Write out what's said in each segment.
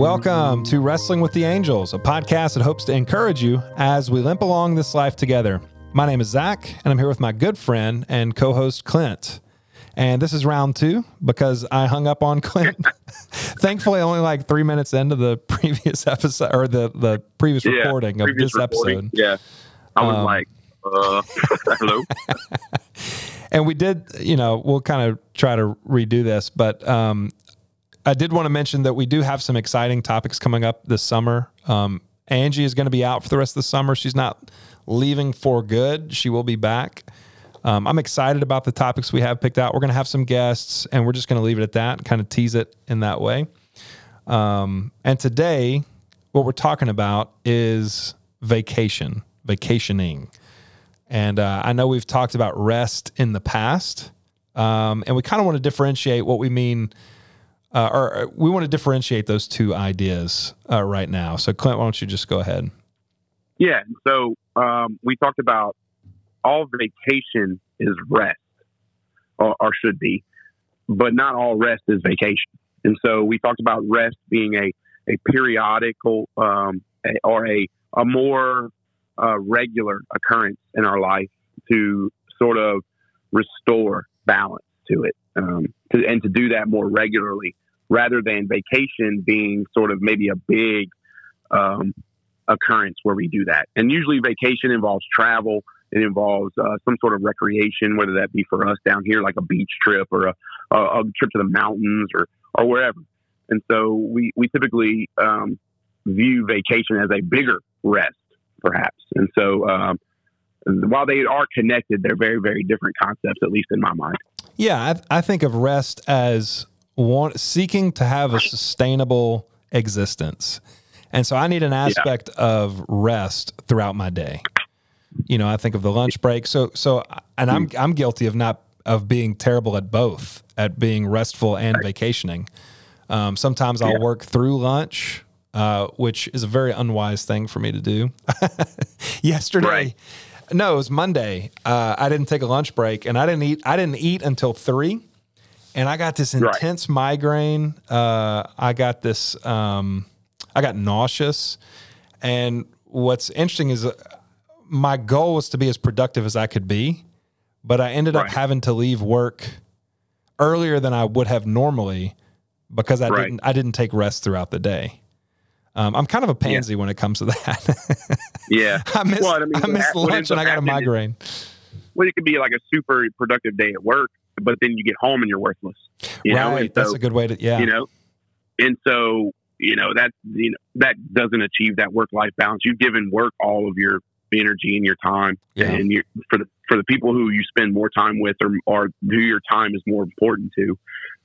Welcome to Wrestling with the Angels, a podcast that hopes to encourage you as we limp along this life together. My name is Zach, and I'm here with my good friend and co host Clint. And this is round two because I hung up on Clint. Thankfully, only like three minutes into the previous episode or the, the previous Yeah, recording of this recording. episode. Yeah. I was Um, like, uh, hello? and we did you know we'll kind of try to redo this but um i did want to mention that we do have some exciting topics coming up this summer. Um angie is going to be out for the rest of the summer. She's not leaving for good. She will be back. Um, i'm excited about the topics we have picked out. We're going to have some guests and we're just going to leave it at that kind of tease it in that way. Um, and today what we're talking about is vacation vacationing. And uh, I know we've talked about rest in the past, um, and we kind of want to differentiate what we mean, uh, or uh, we want to differentiate those two ideas uh, right now. So, Clint, why don't you just go ahead? Yeah. So um, we talked about all vacation is rest, or, or should be, but not all rest is vacation. And so we talked about rest being a, a periodical um, a, or a, a more uh, regular occurrence in our life to sort of restore balance to it um, to, and to do that more regularly rather than vacation being sort of maybe a big um, occurrence where we do that. And usually vacation involves travel. It involves uh, some sort of recreation, whether that be for us down here, like a beach trip or a, a, a trip to the mountains or, or wherever. And so we, we typically um, view vacation as a bigger rest, perhaps. And so um, while they are connected, they're very, very different concepts, at least in my mind. Yeah, I, I think of rest as one, seeking to have a sustainable existence. And so I need an aspect of rest throughout my day. You know, I think of the lunch break. So, so, and I'm, I'm guilty of not, of being terrible at both, at being restful and vacationing. Um, sometimes I'll Yeah. work through lunch, uh, which is a very unwise thing for me to do. Yesterday, Right. No, it was Monday. Uh, I didn't take a lunch break, and I didn't eat. I didn't eat until three, and I got this Right. intense migraine. Uh, I got this. Um, I got nauseous, and what's interesting is uh, my goal was to be as productive as I could be, but I ended up having to leave work earlier than I would have normally because I Right. didn't. I didn't take rest throughout the day. Um, I'm kind of a pansy when it comes to that. Yeah. I miss Well, I mean, I miss lunch and I got a happening is- migraine. Well, it could be like a super productive day at work, but then you get home and you're worthless. You know, right, that's a good way to yeah. you know, and so you know that you know that doesn't achieve that work life balance. You've given work all of your energy and your time, Yeah. and you for the for the people who you spend more time with or, or who your time is more important to.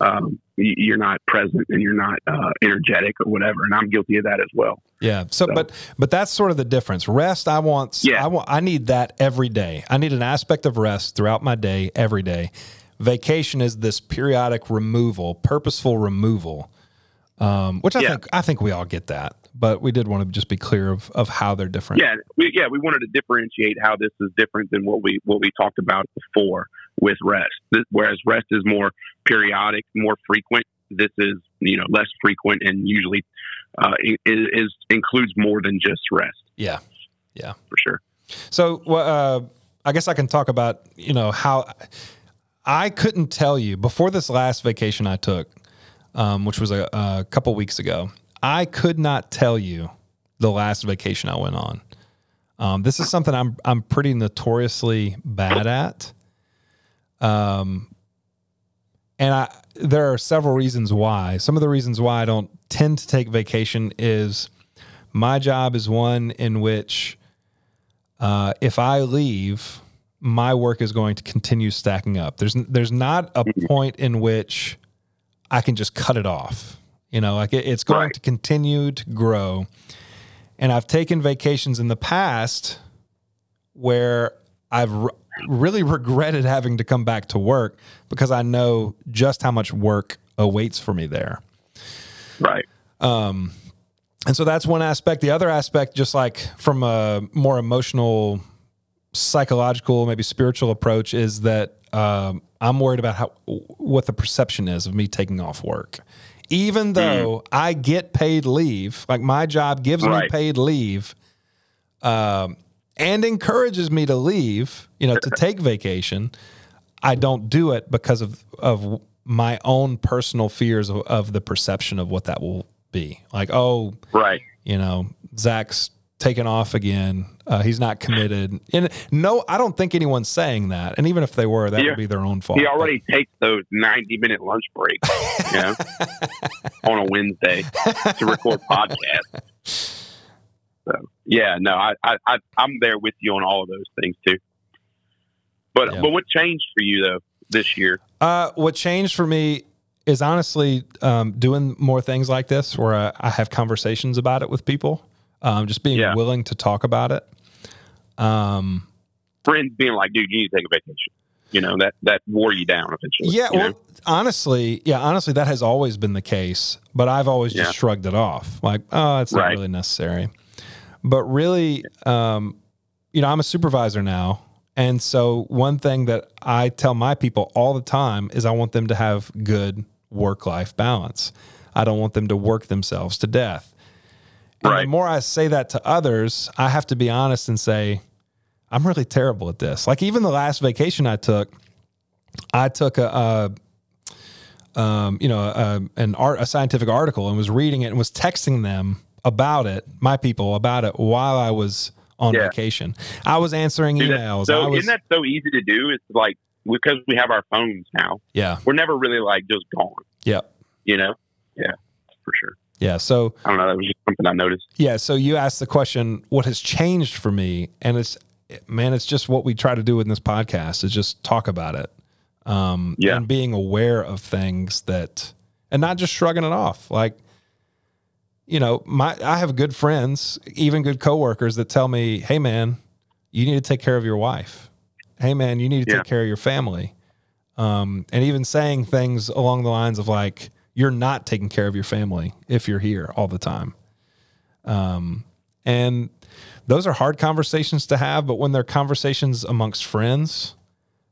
Um, you're not present and you're not uh, energetic or whatever, and I'm guilty of that as well. Yeah. So, So- but but that's sort of the difference. Rest, I want. Yeah. I want. I need that every day. I need an aspect of rest throughout my day, every day. Vacation is this periodic removal, purposeful removal, um, which I Yeah. think I think we all get that. But we did want to just be clear of of how they're different. Yeah, we, yeah, we wanted to differentiate how this is different than what we what we talked about before with rest. This, whereas rest is more periodic, more frequent. This is you know less frequent and usually uh, is, is includes more than just rest Yeah. yeah, for sure. So, uh, I guess I can talk about you know how I couldn't tell you before this last vacation I took, um, which was a, a couple weeks ago. I could not tell you the last vacation I went on. Um, this is something I'm I'm pretty notoriously bad at. Um, and I there are several reasons why. Some of the reasons why I don't tend to take vacation is my job is one in which uh, if I leave, my work is going to continue stacking up. There's there's not a point in which I can just cut it off. You know, like it, it's going Right. to continue to grow. And I've taken vacations in the past where I've re- really regretted having to come back to work because I know just how much work awaits for me there. Right. Um, and so that's one aspect. The other aspect, just like from a more emotional, psychological, maybe spiritual approach, is that um, I'm worried about how what the perception is of me taking off work. even though I get paid leave, like my job gives me paid leave, um, and encourages me to leave, you know, to take vacation, I don't do it because of of my own personal fears of, of the perception of what that will be. Like, oh, Right. you know, Zach's taken off again. Uh, he's not committed. And no, I don't think anyone's saying that. And even if they were, that Yeah. would be their own fault. He already takes those 90 minute lunch breaks, you know, on a Wednesday to record podcasts. So, yeah, no, I, I, I, I'm there with you on all of those things too. But, Yeah. but what changed for you though this year? Uh, what changed for me is honestly um, doing more things like this where I, I have conversations about it with people, um, just being Yeah. willing to talk about it. Um, Friends being like, dude, you need to take a vacation. You know, that, that wore you down eventually. yeah, well, know? honestly, yeah, honestly, that has always been the case, but I've always just Yeah. shrugged it off. Like, oh, it's not Right. really necessary. But really, um, you know, I'm a supervisor now. And so one thing that I tell my people all the time is I want them to have good work life balance. I don't want them to work themselves to death. And the more I say that to others, I have to be honest and say, I'm really terrible at this. Like even the last vacation I took, I took a, a um, you know, a, an art, a scientific article and was reading it and was texting them about it, my people about it while I was on Yeah. vacation. I was answering Dude, emails. So was, isn't that so easy to do? It's like, because we have our phones now, yeah, we're never really like just gone, yep, you know? Yeah, for sure. Yeah. So I don't know. That was just something I noticed. Yeah. So you asked the question, what has changed for me? And it's, man, it's just what we try to do in this podcast is just talk about it. Um, Yeah. And being aware of things that, and not just shrugging it off. Like, you know, my, I have good friends, even good coworkers that tell me, Hey man, you need to take care of your wife. Hey man, you need to Yeah. take care of your family. Um, and even saying things along the lines of like, you're not taking care of your family if you're here all the time. Um, and those are hard conversations to have, but when they're conversations amongst friends,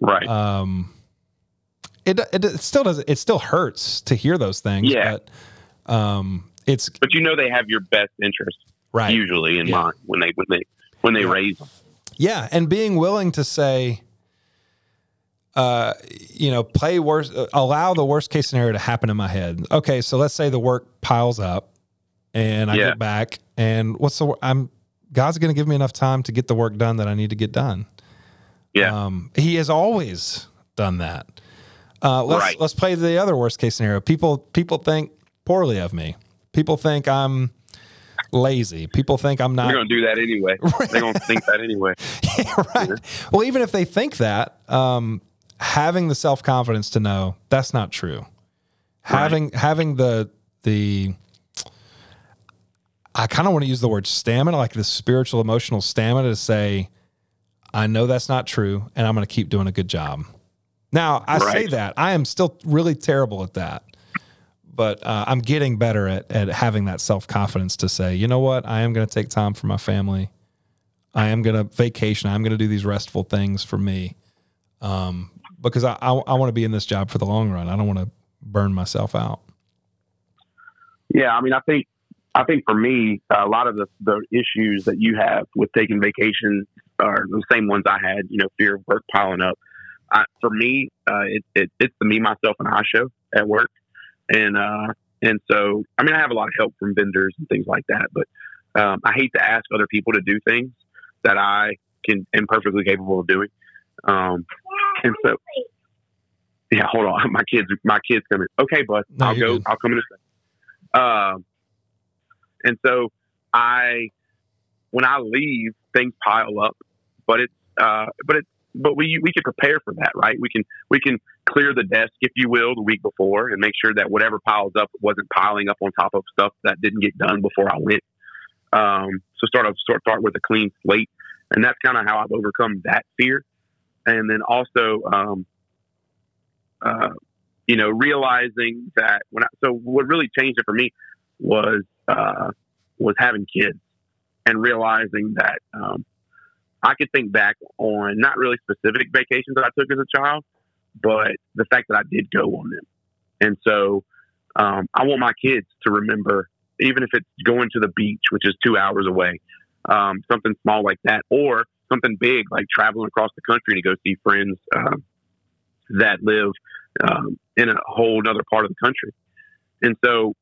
Right. um, it, it, it still does it still hurts to hear those things. Yeah. But um, it's but you know they have your best interest right. usually in Yeah. mind when they when they when they Yeah. raise them. Yeah, and being willing to say, uh, you know, play worst, uh, allow the worst case scenario to happen in my head. Okay, so let's say the work piles up, and I Yeah. get back, and what's the I'm God's going to give me enough time to get the work done that I need to get done. Yeah. Um, he has always done that. Uh, let's Right. let's play the other worst case scenario. People people think poorly of me. People think I'm lazy. People think I'm not They're going to do that anyway. They're going to think that anyway. right. Well, even if they think that, um, having the self confidence to know that's not true. Having having the the I kind of want to use the word stamina, like the spiritual emotional stamina to say, I know that's not true, and I'm going to keep doing a good job. Now, I say that I am still really terrible at that, but uh, I'm getting better at at having that self confidence to say, you know what, I am going to take time for my family. I am going to vacation. I'm going to do these restful things for me, um, because I I, I want to be in this job for the long run. I don't want to burn myself out. Yeah, I mean, I think I think for me, a lot of the, the issues that you have with taking vacation are the same ones I had. You know, fear of work piling up. I, for me, uh, it, it, it's the me, myself, and I show at work, and uh, and so I mean, I have a lot of help from vendors and things like that, but um, I hate to ask other people to do things that I can am perfectly capable of doing. Um, and so, yeah, hold on, my kids, my kids coming. Okay, bud, No, I'll go. good. I'll come in a second. Um, and so I, when I leave, things pile up, but it's, uh, but it's, but we we can prepare for that, right? We can we can clear the desk, if you will, the week before, and make sure that whatever piles up wasn't piling up on top of stuff that didn't get done before I went. Um, so start off, start start with a clean slate, and that's kind of how I've overcome that fear. And then also, um, uh, you know, realizing that when I, so what really changed it for me was uh, was having kids and realizing that um, I could think back on not really specific vacations that I took as a child, but the fact that I did go on them. And so Um, I want my kids to remember, even if it's going to the beach, which is two hours away, um, something small like that, or something big like traveling across the country to go see friends uh, that live um, in a whole other part of the country. And so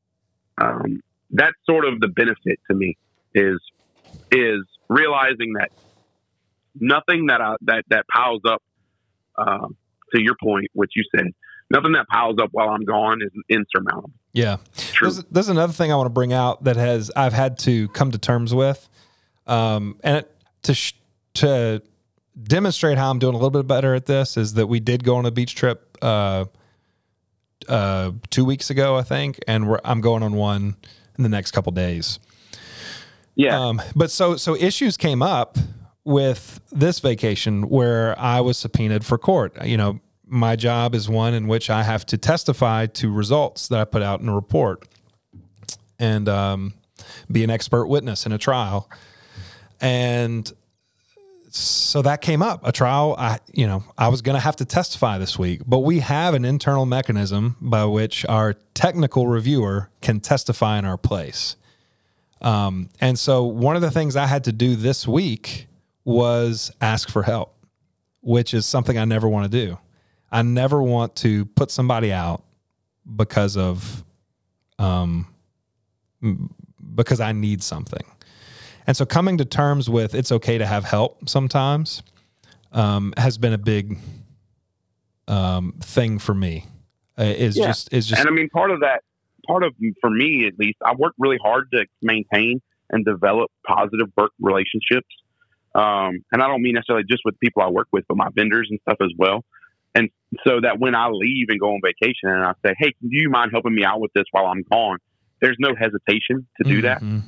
um, that's sort of the benefit to me is is realizing that nothing that I, that that piles up uh, to your point, which you said, nothing that piles up while I'm gone is insurmountable. Yeah, True. There's, there's another thing I want to bring out that has I've had to come to terms with, um, and it, to sh- to demonstrate how I'm doing a little bit better at this is that we did go on a beach trip uh, uh, two weeks ago, I think, and I'm going on one in the next couple days. Yeah. Um, but so so issues came up with this vacation where I was subpoenaed for court. You know, my job is one in which I have to testify to results that I put out in a report and um, be an expert witness in a trial. And so that came up a trial. I you know i was going to have to testify this week but we have an internal mechanism by which our technical reviewer can testify in our place. Um, and so one of the things i had to do this week was ask for help which is something i never want to do. I never want to put somebody out because of um because i need something and so coming to terms with it's okay to have help sometimes um, has been a big um, thing for me. Uh, is yeah. just is just and I mean part of that part of for me at least I work really hard to maintain and develop positive work relationships. Um, and I don't mean necessarily just with people I work with, but my vendors and stuff as well. And so that when I leave and go on vacation and I say, Hey, do you mind helping me out with this while I'm gone? There's no hesitation to do mm-hmm. that.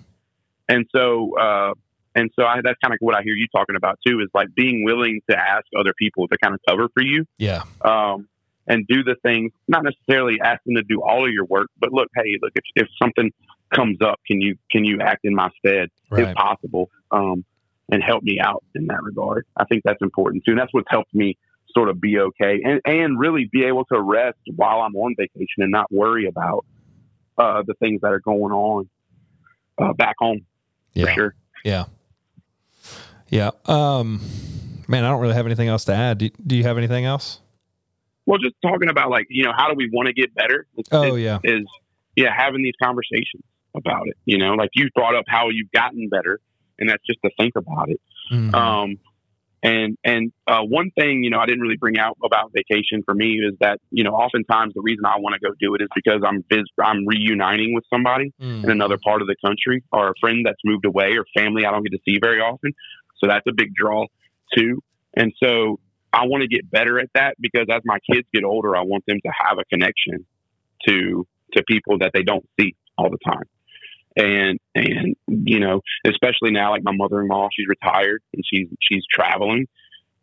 And so, uh, and so I, that's kind of what I hear you talking about too, is like being willing to ask other people to kind of cover for you. Yeah. Um, and do the things, not necessarily ask them to do all of your work, but look, hey, look, if, if something comes up, can you, can you act in my stead right. if possible? Um, and help me out in that regard. I think that's important too. And that's what's helped me sort of be okay and, and really be able to rest while I'm on vacation and not worry about, uh, the things that are going on, uh, back home yeah. for sure. Yeah. Yeah. Um, man, I don't really have anything else to add. Do, do you have anything else? Well, just talking about like, you know, how do we want to get better? It's, oh, it's, yeah. Is, yeah, having these conversations about it, you know, like you brought up how you've gotten better and that's just to think about it. Mm-hmm. Um, and and uh, one thing you know I didn't really bring out about vacation for me is that you know oftentimes the reason I want to go do it is because I'm vis- I'm reuniting with somebody mm. in another part of the country or a friend that's moved away or family I don't get to see very often. So that's a big draw too. And so I want to get better at that because as my kids get older, I want them to have a connection to to people that they don't see all the time and and you know especially now like my mother-in-law she's retired and she's she's traveling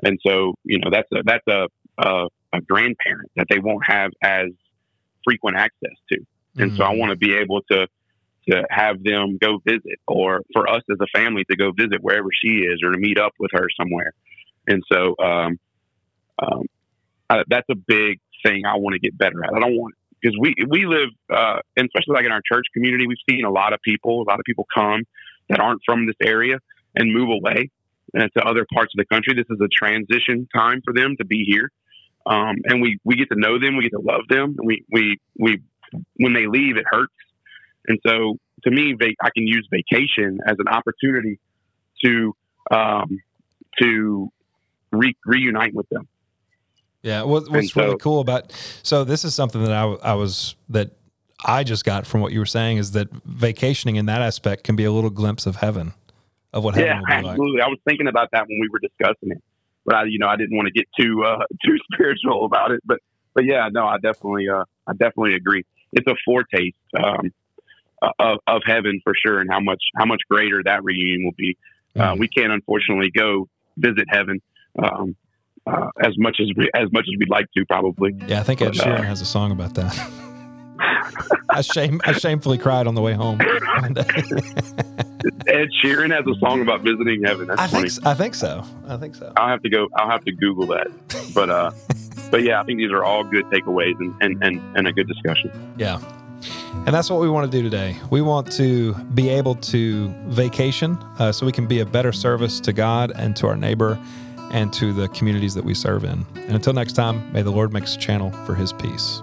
and so you know that's a that's a a, a grandparent that they won't have as frequent access to and mm-hmm. so i mm-hmm. want to be able to to have them go visit or for us as a family to go visit wherever she is or to meet up with her somewhere and so um, um, uh, that's a big thing i want to get better at i don't want because we we live, uh, and especially like in our church community, we've seen a lot of people, a lot of people come that aren't from this area and move away uh, to other parts of the country. This is a transition time for them to be here, um, and we we get to know them, we get to love them, and we we we when they leave, it hurts. And so, to me, I can use vacation as an opportunity to um, to re- reunite with them. Yeah, what, what's so, really cool about so this is something that I, I was that I just got from what you were saying is that vacationing in that aspect can be a little glimpse of heaven, of what yeah, heaven absolutely. Like. I was thinking about that when we were discussing it, but I, you know, I didn't want to get too uh, too spiritual about it. But but yeah, no, I definitely uh, I definitely agree. It's a foretaste um, of, of heaven for sure, and how much how much greater that reunion will be. Uh, mm. Uh, we can't unfortunately go visit heaven. Um, uh, as much as we, as much as we'd like to, probably. Yeah, I think Ed Sheeran uh, has a song about that. I shame I shamefully cried on the way home. Ed Sheeran has a song about visiting heaven. That's I funny. think I think so. I think so. I'll have to go. I'll have to Google that. But uh, but yeah, I think these are all good takeaways and and and, and a good discussion. Yeah. And that's what we want to do today. We want to be able to vacation uh, so we can be a better service to God and to our neighbor and to the communities that we serve in. And until next time, may the Lord make us a channel for his peace.